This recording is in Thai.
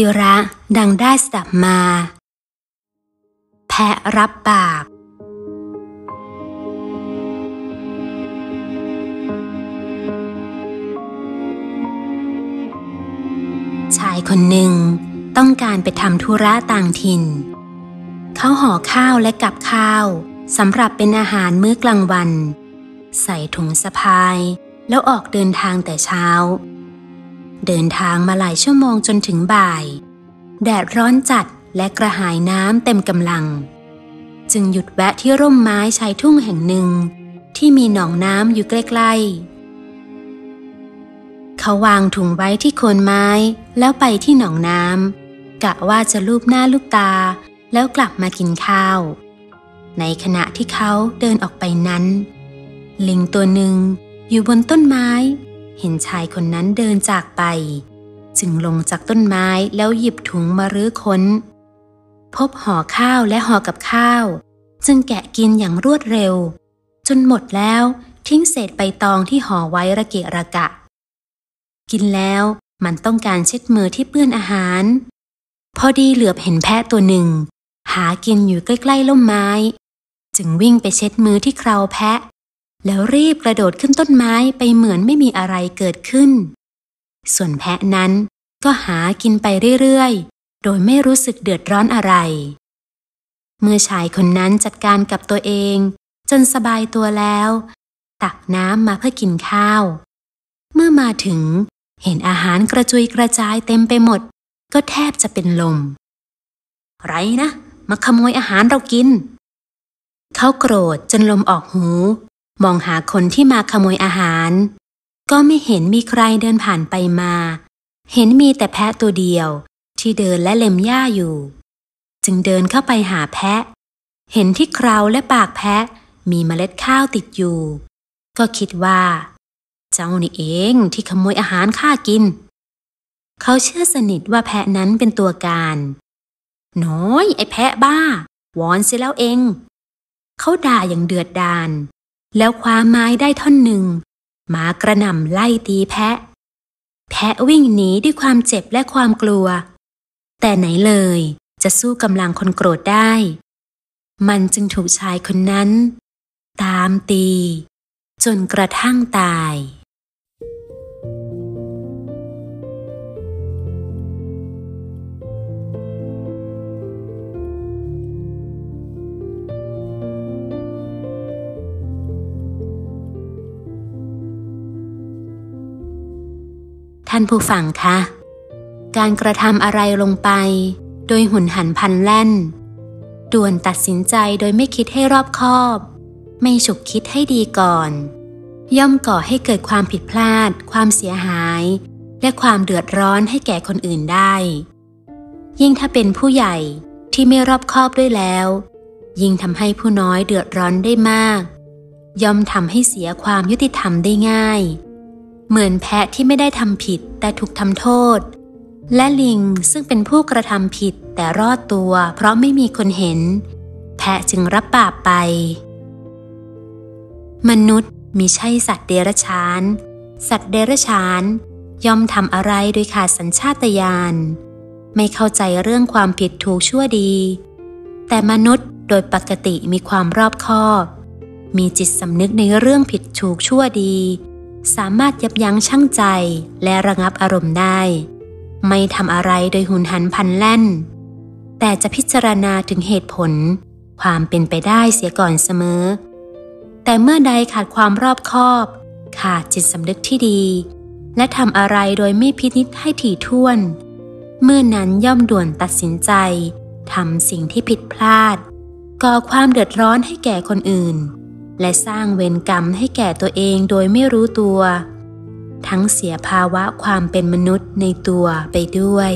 กีระดังได้สดับมา แพะรับปากชายคนหนึ่งต้องการไปทำธุระต่างถิ่น เขาห่อข้าวและกับข้าวสำหรับเป็นอาหารมื้อกลางวัน ใส่ถุงสะพาย แล้วออกเดินทางแต่เช้า เดินทางมาหลายชั่วโมงจนถึงบ่าย แดดร้อนจัดและกระหายน้ำเต็มกำลัง จึงหยุดแวะที่ร่มไม้ชายทุ่งแห่งหนึ่ง ที่มีหนองน้ำอยู่ใกล้ๆ เขาวางถุงไว้ที่โคนไม้แล้วไปที่หนองน้ำกะว่าจะลูบหน้าลูบตาแล้วกลับมากินข้าว ในขณะที่เขาเดินออกไปนั้น ลิงตัวหนึ่งอยู่บนต้นไม้ เห็นชายคนนั้นเดินจากไป จึงลงจากต้นไม้แล้วหยิบถุงมารื้อค้น พบห่อข้าวและห่อกับข้าว จึงแกะกินอย่างรวดเร็ว จนหมดแล้วทิ้งเศษใบตองที่ห่อไว้ระเกะระกะ กินแล้วมันต้องการเช็ดมือที่เปื้อนอาหาร พอดีเหลือบเห็นแพะตัวหนึ่ง หากินอยู่ใกล้ๆล่มไม้ จึงวิ่งไปเช็ดมือที่เคราแพะ แล้วรีบกระโดดขึ้นต้นไม้ไปเหมือนไม่มีอะไรเกิดขึ้น ส่วนแพะนั้นก็หากินไปเรื่อยๆ โดยไม่รู้สึกเดือดร้อนอะไร เมื่อชายคนนั้นจัดการกับตัวเอง จนสบายตัวแล้ว ตักน้ำมาเพื่อกินข้าว เมื่อมาถึงเห็นอาหารกระจุยกระจายเต็มไปหมด ก็แทบจะเป็นลม ไรนะ มาขโมยอาหารเรากิน เขาโกรธจนลมออกหู มองหาคนที่มาขโมยอาหาร ก็ไม่เห็นมีใครเดินผ่านไปมา เห็นมีแต่แพะตัวเดียว ที่เดินและเล็มหญ้าอยู่ จึงเดินเข้าไปหาแพะ เห็นที่เคราและปากแพะมีเมล็ดข้าวติดอยู่ ก็คิดว่า เจ้านี่เองที่ขโมยอาหารข้ากิน เขาเชื่อสนิทว่าแพะนั้นเป็นตัวการ น้อยไอ้แพะบ้าวอนเสียแล้วเอง เขาด่าอย่างเดือดดาล แล้วคว้าไม้ได้ท่อนหนึ่ง หมากระหน่ำไล่ตีแพะ แพะวิ่งหนีด้วยความเจ็บและความกลัว แต่ไหนเลยจะสู้กำลังคนโกรธได้ มันจึงถูกชายคนนั้น ตามตี จนกระทั่งตาย ท่านผู้ฟังคะ การกระทำอะไรลงไป โดยหุนหันพันแล่น ด่วนตัดสินใจโดยไม่คิดให้รอบคอบ ไม่ฉุกคิดให้ดีก่อน ย่อมก่อให้เกิดความผิดพลาด ความเสียหาย และความเดือดร้อนให้แก่คนอื่นได้ ยิ่งถ้าเป็นผู้ใหญ่ที่ไม่รอบคอบด้วยแล้ว ยิ่งทำให้ผู้น้อยเดือดร้อนได้มาก ย่อมทำให้เสียความยุติธรรมได้ง่าย เหมือนแพะที่ไม่ได้ทำผิดแต่ถูกทำโทษ และลิงซึ่งเป็นผู้กระทำผิดแต่รอดตัว เพราะไม่มีคนเห็น แพะจึงรับบาปไป มนุษย์มิใช่สัตว์เดรัจฉาน สัตว์เดรัจฉานย่อมทำอะไรโดยขาดสัญชาตญาณไม่เข้าใจเรื่องความผิดถูกชั่วดี แต่มนุษย์โดยปกติมีความรอบคอบ มีจิตสำนึกในเรื่องผิดถูกชั่วดี สามารถยับยั้งชั่งใจและระงับอารมณ์ได้ ไม่ทำอะไรโดยหุนหันพันแล่น แต่จะพิจารณาถึงเหตุผล ความเป็นไปได้เสียก่อนเสมอ แต่เมื่อใดขาดความรอบคอบ ขาดจิตสำนึกที่ดี และทำอะไรโดยไม่พินิจให้ถี่ถ้วน เมื่อนั้นย่อมด่วนตัดสินใจทำสิ่งที่ผิดพลาด ก่อความเดือดร้อนให้แก่คนอื่น และสร้างเวรกรรมให้แก่ตัวเองโดยไม่รู้ตัว ทั้งเสียภาวะความเป็นมนุษย์ในตัวไปด้วย